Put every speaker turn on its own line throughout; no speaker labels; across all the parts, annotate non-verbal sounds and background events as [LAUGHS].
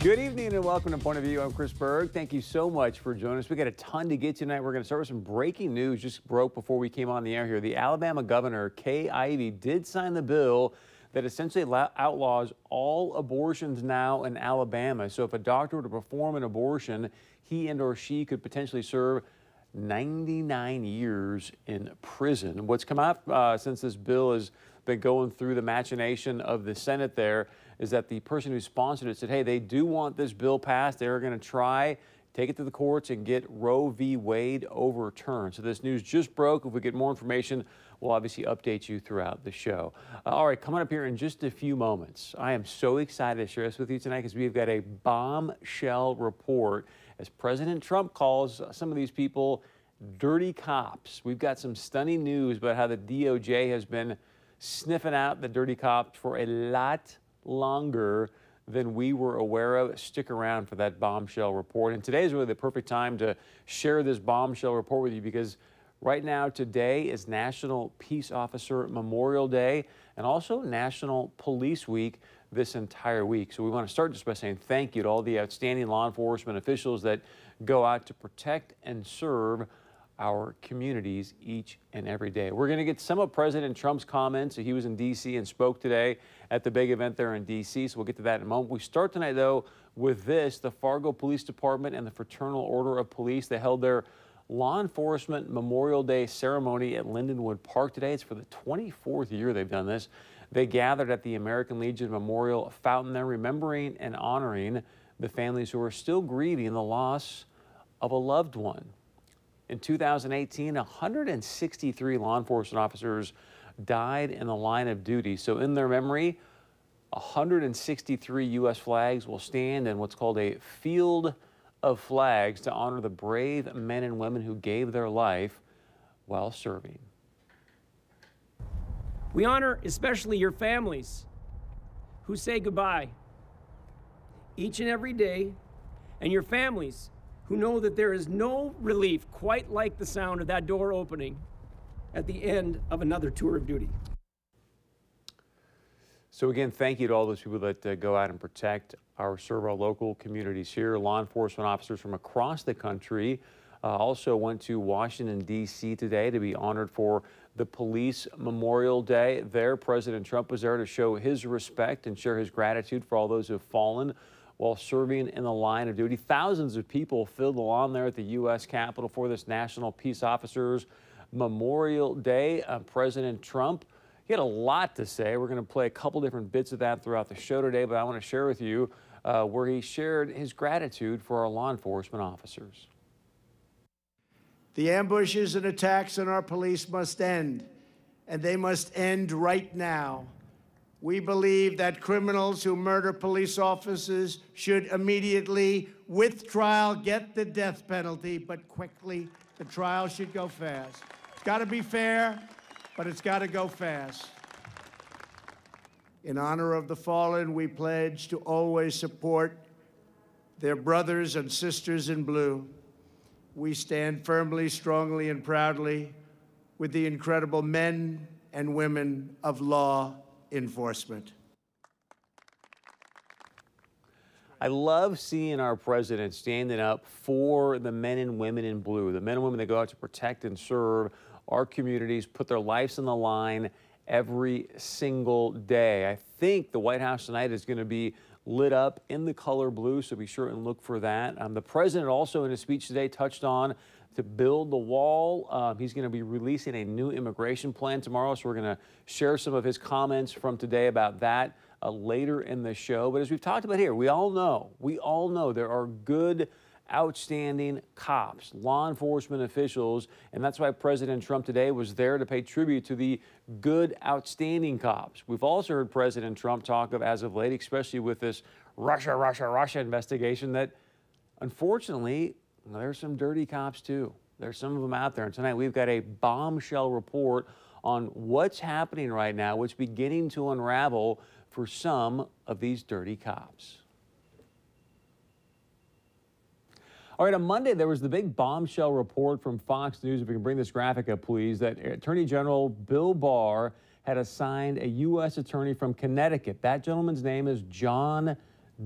Good evening and welcome to Point of View. I'm Chris Berg. Thank you so much for joining us. We got a ton to get tonight. We're going to start with some breaking news just broke before we came on the air here. The Alabama governor, Kay Ivey, did sign the bill that essentially outlaws all abortions now in Alabama. So if a doctor were to perform an abortion, he and or she could potentially serve 99 years in prison. What's come out uh, since this bill has been going through the machination of the Senate there is that the person who sponsored it said, hey, they do want this bill passed. They're going to try take it to the courts and get Roe v. Wade overturned. So this news just broke. If we get more information, we'll obviously update you throughout the show. Uh, all right, coming up here in just a few moments, I am so excited to share this with you tonight because we've got a bombshell report as President Trump calls some of these people dirty cops. We've got some stunning news about how the DOJ has been sniffing out the dirty cops for a lot longer than we were aware of. Stick around for that bombshell report. And today is really the perfect time to share this bombshell report with you because right now, today is National Peace Officer Memorial Day and also National Police Week this entire week. So we want to start just by saying thank you to all the outstanding law enforcement officials that go out to protect and serve our communities each and every day. We're going to get some of President Trump's comments. He was in D.C. and spoke today at the big event there in D.C., so we'll get to that in a moment. We start tonight, though, with this. The Fargo Police Department and the Fraternal Order of Police, they held their Law Enforcement Memorial Day ceremony at Lindenwood Park today. It's for the 24th year they've done this. They gathered at the American Legion Memorial Fountain there, remembering and honoring the families who are still grieving the loss of a loved one. In 2018, 163 law enforcement officers died in the line of duty. So, in their memory, 163 U.S. flags will stand in what's called a field of flags to honor the brave men and women who gave their life while serving.
We honor especially your families who say goodbye each and every day, and your families who know that there is no relief quite like the sound of that door opening at the end of another tour of duty.
So again, thank you to all those people that uh, go out and protect our serve our local communities here. Law enforcement officers from across the country uh, also went to Washington, D.C. today to be honored for the Police Memorial Day. There, President Trump was there to show his respect and share his gratitude for all those who have fallen while serving in the line of duty. Thousands of people filled the lawn there at the U.S. Capitol for this National Peace Officers Memorial Day. Uh, President Trump, he had a lot to say. We're going to play a couple different bits of that throughout the show today, but I want to share with you uh, where he shared his gratitude for our law enforcement officers.
The ambushes and attacks on our police must end, and they must end right now. We believe that criminals who murder police officers should immediately, with trial, get the death penalty, but quickly. The trial should go fast. It's got to be fair, but it's got to go fast. In honor of the fallen, we pledge to always support their brothers and sisters in blue. We stand firmly, strongly, and proudly with the incredible men and women of law enforcement.
I love seeing our president standing up for the men and women in blue, the men and women that go out to protect and serve our communities, put their lives on the line every single day. I think the White House tonight is going to be lit up in the color blue, so be sure and look for that. Um, the president also in his speech today touched on to build the wall. Um, he's going to be releasing a new immigration plan tomorrow, so we're going to share some of his comments from today about that uh, later in the show. But as we've talked about here, we all know, we all know there are good, outstanding cops, law enforcement officials, and that's why President Trump today was there to pay tribute to the good, outstanding cops. We've also heard President Trump talk of, as of late, especially with this Russia, Russia, Russia investigation, that unfortunately there's some dirty cops too. There's some of them out there. And tonight we've got a bombshell report on what's happening right now, what's beginning to unravel for some of these dirty cops. All right, on Monday, there was the big bombshell report from Fox News. If we can bring this graphic up, please, that Attorney General Bill Barr had assigned a U.S. attorney from Connecticut. That gentleman's name is John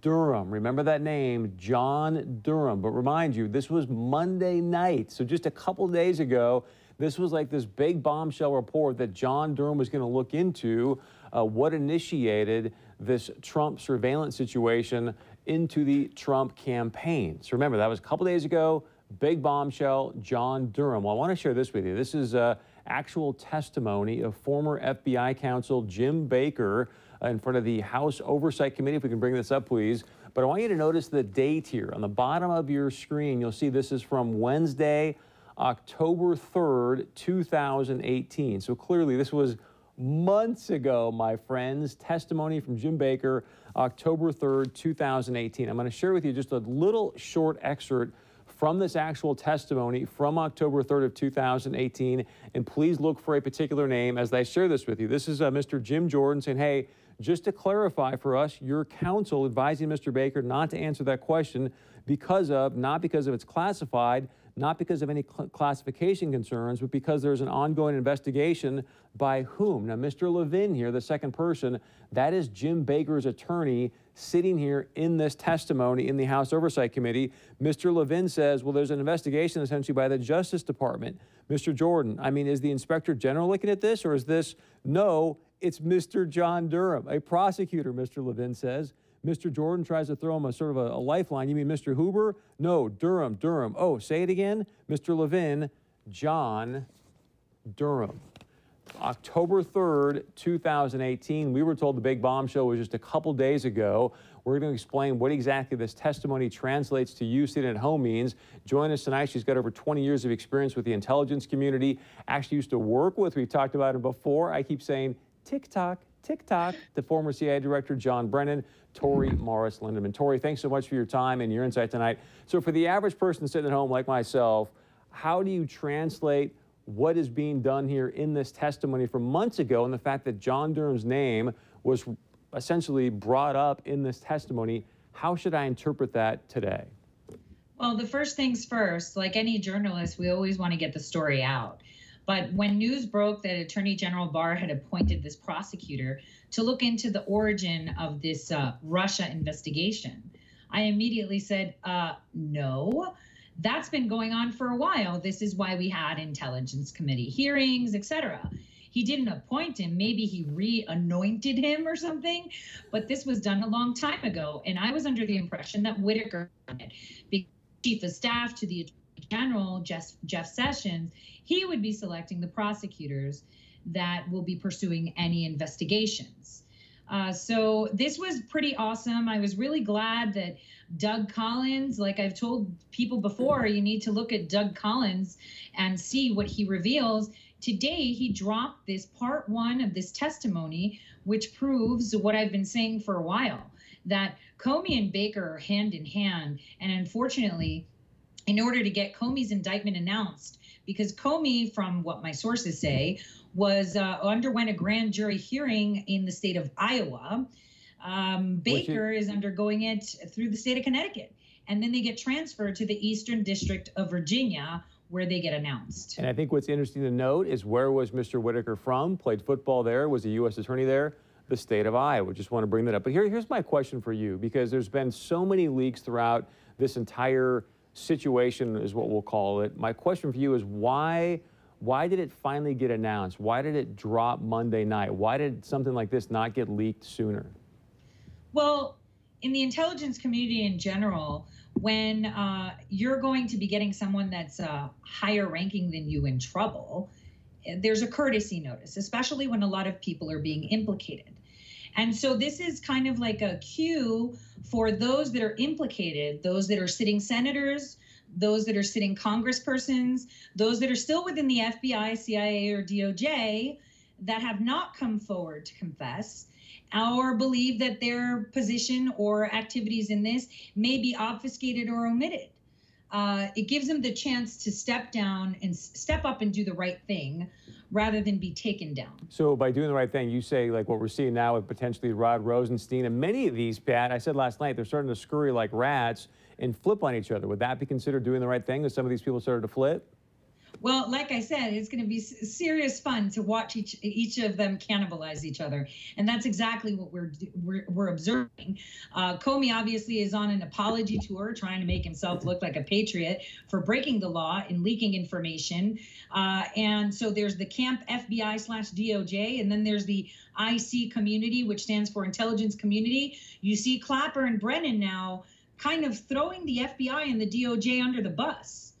Durham. Remember that name, John Durham. But remind you, this was Monday night. So just a couple days ago, this was like this big bombshell report that John Durham was going to look into uh, what initiated this Trump surveillance situation into the Trump campaign. So remember, that was a couple days ago. Big bombshell, John Durham. Well, I want to share this with you. This is uh, actual testimony of former FBI counsel Jim Baker uh, in front of the House Oversight Committee. If we can bring this up, please. But I want you to notice the date here. On the bottom of your screen, you'll see this is from Wednesday, October 3rd, 2018. So clearly, this was months ago, my friends. Testimony from Jim Baker, October 3rd, 2018. I'm going to share with you just a little short excerpt from this actual testimony from October 3rd of 2018. And please look for a particular name as I share this with you. This is uh, Mr. Jim Jordan saying, hey, just to clarify for us, your counsel advising Mr. Baker not to answer that question because of, not because of it's classified, not because of any cl classification concerns, but because there's an ongoing investigation by whom? Now, Mr. Levin here, the second person, that is Jim Baker's attorney sitting here in this testimony in the House Oversight Committee. Mr. Levin says, well, there's an investigation essentially by the Justice Department. Mr. Jordan, I mean, is the Inspector General looking at this, or is this, no, it's Mr. John Durham, a prosecutor, Mr. Levin says. Mr. Jordan tries to throw him a sort of a, a, lifeline. You mean Mr. Huber? No, Durham, Durham. Oh, say it again. Mr. Levin, John Durham. October 3rd, 2018. We were told the big bombshell was just a couple days ago. We're going to explain what exactly this testimony translates to you sitting at home means. Join us tonight. She's got over 20 years of experience with the intelligence community. Actually used to work with, we've talked about it before. I keep saying TikTok, TikTok, the former CIA director John Brennan, Tori Morris Lindemann. Tori, thanks so much for your time and your insight tonight. So, for the average person sitting at home like myself, how do you translate what is being done here in this testimony from months ago and the fact that John Durham's name was essentially brought up in this testimony? How should I interpret that today?
Well, the first things first, like any journalist, we always want to get the story out. But when news broke that Attorney General Barr had appointed this prosecutor to look into the origin of this uh, Russia investigation, I immediately said, uh, no. That's been going on for a while. This is why we had intelligence committee hearings, etc. He didn't appoint him. Maybe he re-anointed him or something, but this was done a long time ago. And I was under the impression that Whitaker, chief of staff to the General Jeff, Jeff Sessions, he would be selecting the prosecutors that will be pursuing any investigations. Uh, so this was pretty awesome. I was really glad that Doug Collins, like I've told people before, you need to look at Doug Collins and see what he reveals. Today, he dropped this part one of this testimony, which proves what I've been saying for a while that Comey and Baker are hand in hand. And unfortunately, in order to get Comey's indictment announced, because Comey, from what my sources say, was uh, underwent a grand jury hearing in the state of Iowa. Um, Baker is undergoing it through the state of Connecticut, and then they get transferred to the Eastern District of Virginia, where they get announced.
And I think what's interesting to note is where was Mr. Whitaker from? Played football there, was a U.S. attorney there, the state of Iowa. Just want to bring that up. But here, here's my question for you, because there's been so many leaks throughout this entire situation is what we'll call it. My question for you is why why did it finally get announced? Why did it drop Monday night? Why did something like this not get leaked sooner?
Well, in the intelligence community in general, when uh, you're going to be getting someone that's uh, higher ranking than you in trouble, there's a courtesy notice, especially when a lot of people are being implicated. And so this is kind of like a cue for those that are implicated, those that are sitting senators, those that are sitting congresspersons, those that are still within the FBI, CIA, or DOJ that have not come forward to confess or believe that their position or activities in this may be obfuscated or omitted. Uh, it gives them the chance to step down and step up and do the right thing rather than be taken down.
So by doing the right thing, you say like what we're seeing now with potentially Rod Rosenstein and many of these, Pat, I said last night, they're starting to scurry like rats and flip on each other. Would that be considered doing the right thing if some of these people started to flip?
Well, like I said, it's going to be serious fun to watch each each of them cannibalize each other, and that's exactly what we're we're, we're observing. Uh, Comey obviously is on an apology tour, trying to make himself look like a patriot for breaking the law and leaking information. Uh, and so there's the camp FBI slash DOJ, and then there's the IC community, which stands for Intelligence Community. You see Clapper and Brennan now kind of throwing the FBI and the DOJ under the bus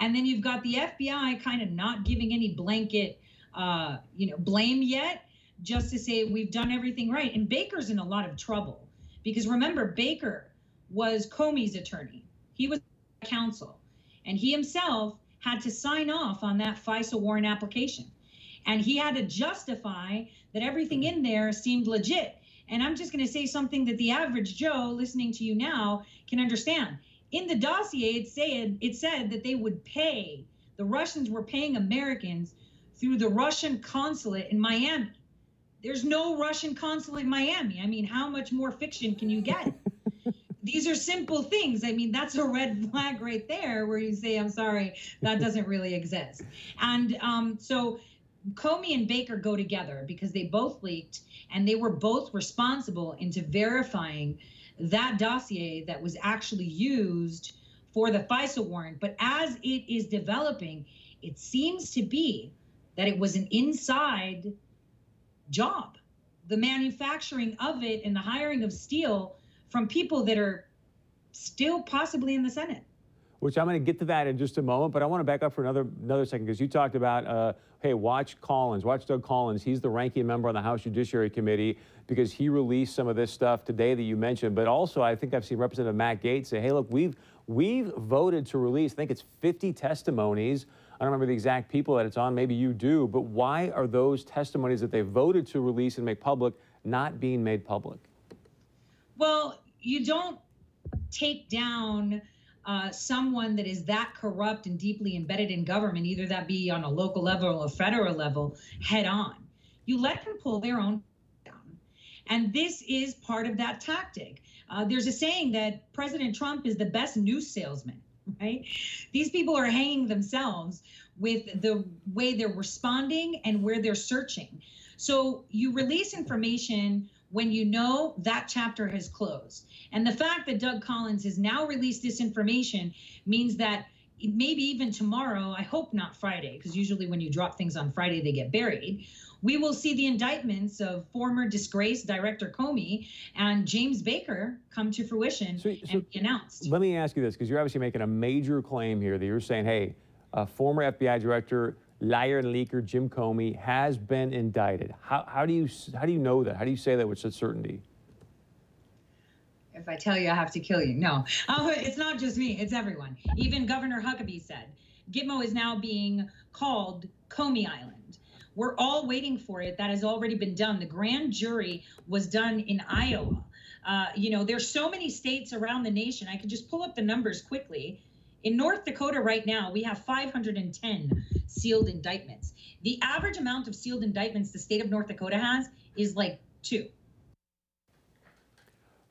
and then you've got the FBI kind of not giving any blanket, uh, you know, blame yet, just to say we've done everything right. And Baker's in a lot of trouble because remember, Baker was Comey's attorney. He was counsel, and he himself had to sign off on that FISA warrant application. And he had to justify that everything in there seemed legit. And I'm just going to say something that the average Joe listening to you now can understand in the dossier it said it said that they would pay the Russians were paying Americans through the Russian consulate in Miami. There's no Russian consulate in Miami. I mean, how much more fiction can you get? [LAUGHS] These are simple things. I mean, that's a red flag right there where you say, I'm sorry, that doesn't really exist. And um, so Comey and Baker go together because they both leaked and they were both responsible into verifying that dossier that was actually used for the FISA warrant. But as it is developing, it seems to be that it was an inside job, the manufacturing of it and the hiring of Steele from people that are still possibly in the Senate
which I'm going to get to that in just a moment. But I want to back up for another another second because you talked about, uh, hey, watch Collins, watch Doug Collins. He's the ranking member on the House Judiciary Committee because he released some of this stuff today that you mentioned. But also, I think I've seen Representative Matt Gaetz say, hey, look, we've we've voted to release. I think it's 50 testimonies. I don't remember the exact people that it's on. Maybe you do. But why are those testimonies that they voted to release and make public not being made public?
Well, you don't take down uh, someone that is that corrupt and deeply embedded in government, either that be on a local level or federal level, head on. You let them pull their own down. And this is part of that tactic. Uh, there's a saying that President Trump is the best news salesman, [LAUGHS] right? These people are hanging themselves with the way they're responding and where they're searching. So you release information when you know that chapter has closed. And the fact that Doug Collins has now released this information means that maybe even tomorrow, I hope not Friday, because usually when you drop things on Friday, they get buried. We will see the indictments of former disgraced director Comey and James Baker come to fruition so, so and be announced.
Let me ask you this, because you're obviously making a major claim here that you're saying, hey, a former FBI director liar and leaker Jim Comey has been indicted. How, how, do you, how do you know that? How do you say that with such certainty?
If I tell you, I have to kill you. No, uh, it's not just me, it's everyone. Even Governor Huckabee said Gitmo is now being called Comey Island. We're all waiting for it. That has already been done. The grand jury was done in Iowa. Uh, you know, there's so many states around the nation. I could just pull up the numbers quickly. In North Dakota right now, we have 510 sealed indictments. The average amount of sealed indictments the state of North Dakota has is like two.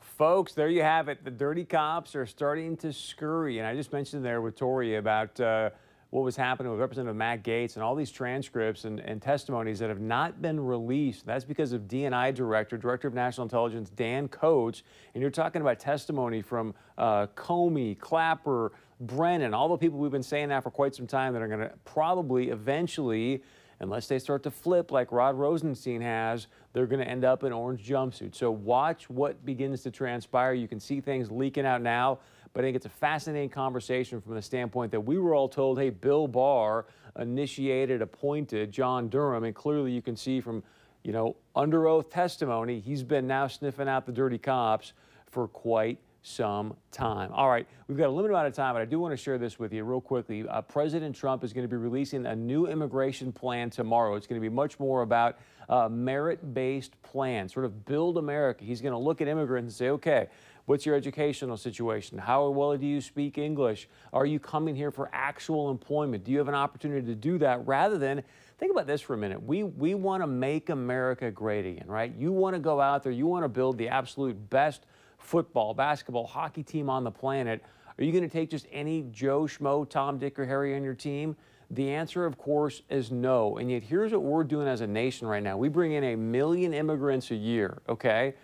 Folks, there you have it. The dirty cops are starting to scurry. And I just mentioned there with Tori about uh, what was happening with Representative Matt Gaetz and all these transcripts and, and, testimonies that have not been released. That's because of DNI Director, Director of National Intelligence, Dan Coats. And you're talking about testimony from uh, Comey, Clapper, Brennan, all the people we've been saying that for quite some time that are going to probably eventually, unless they start to flip like Rod Rosenstein has, they're going to end up in orange jumpsuits. So watch what begins to transpire. You can see things leaking out now, but I think it's a fascinating conversation from the standpoint that we were all told, hey, Bill Barr initiated, appointed John Durham, and clearly you can see from, you know, under oath testimony, he's been now sniffing out the dirty cops for quite some time. All right, we've got a limited amount of time, but I do want to share this with you real quickly. Uh, President Trump is going to be releasing a new immigration plan tomorrow. It's going to be much more about uh, merit-based plan, sort of build America. He's going to look at immigrants and say, okay, what's your educational situation? How well do you speak English? Are you coming here for actual employment? Do you have an opportunity to do that rather than Think about this for a minute. We, we want to make America great again, right? You want to go out there, you want to build the absolute best football, basketball, hockey team on the planet, are you going to take just any Joe Schmo, Tom, Dick, or Harry on your team? The answer, of course, is no. And yet, here's what we're doing as a nation right now we bring in a million immigrants a year, okay?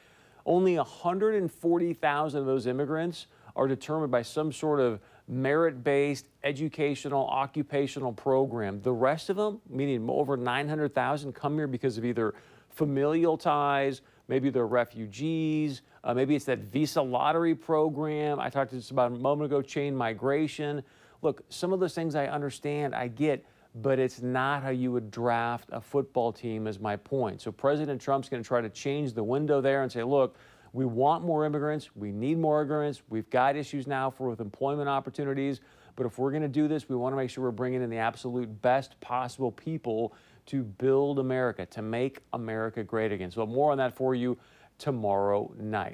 Only 140,000 of those immigrants are determined by some sort of merit based educational occupational program. The rest of them, meaning over 900,000, come here because of either familial ties, maybe they're refugees, uh, maybe it's that visa lottery program. I talked to this about a moment ago, chain migration. Look, some of those things I understand, I get, but it's not how you would draft a football team, is my point. So President Trump's going to try to change the window there and say, look, we want more immigrants. We need more immigrants. We've got issues now for with employment opportunities. But if we're going to do this, we want to make sure we're bringing in the absolute best possible people to build America, to make America great again. So more on that for you tomorrow night.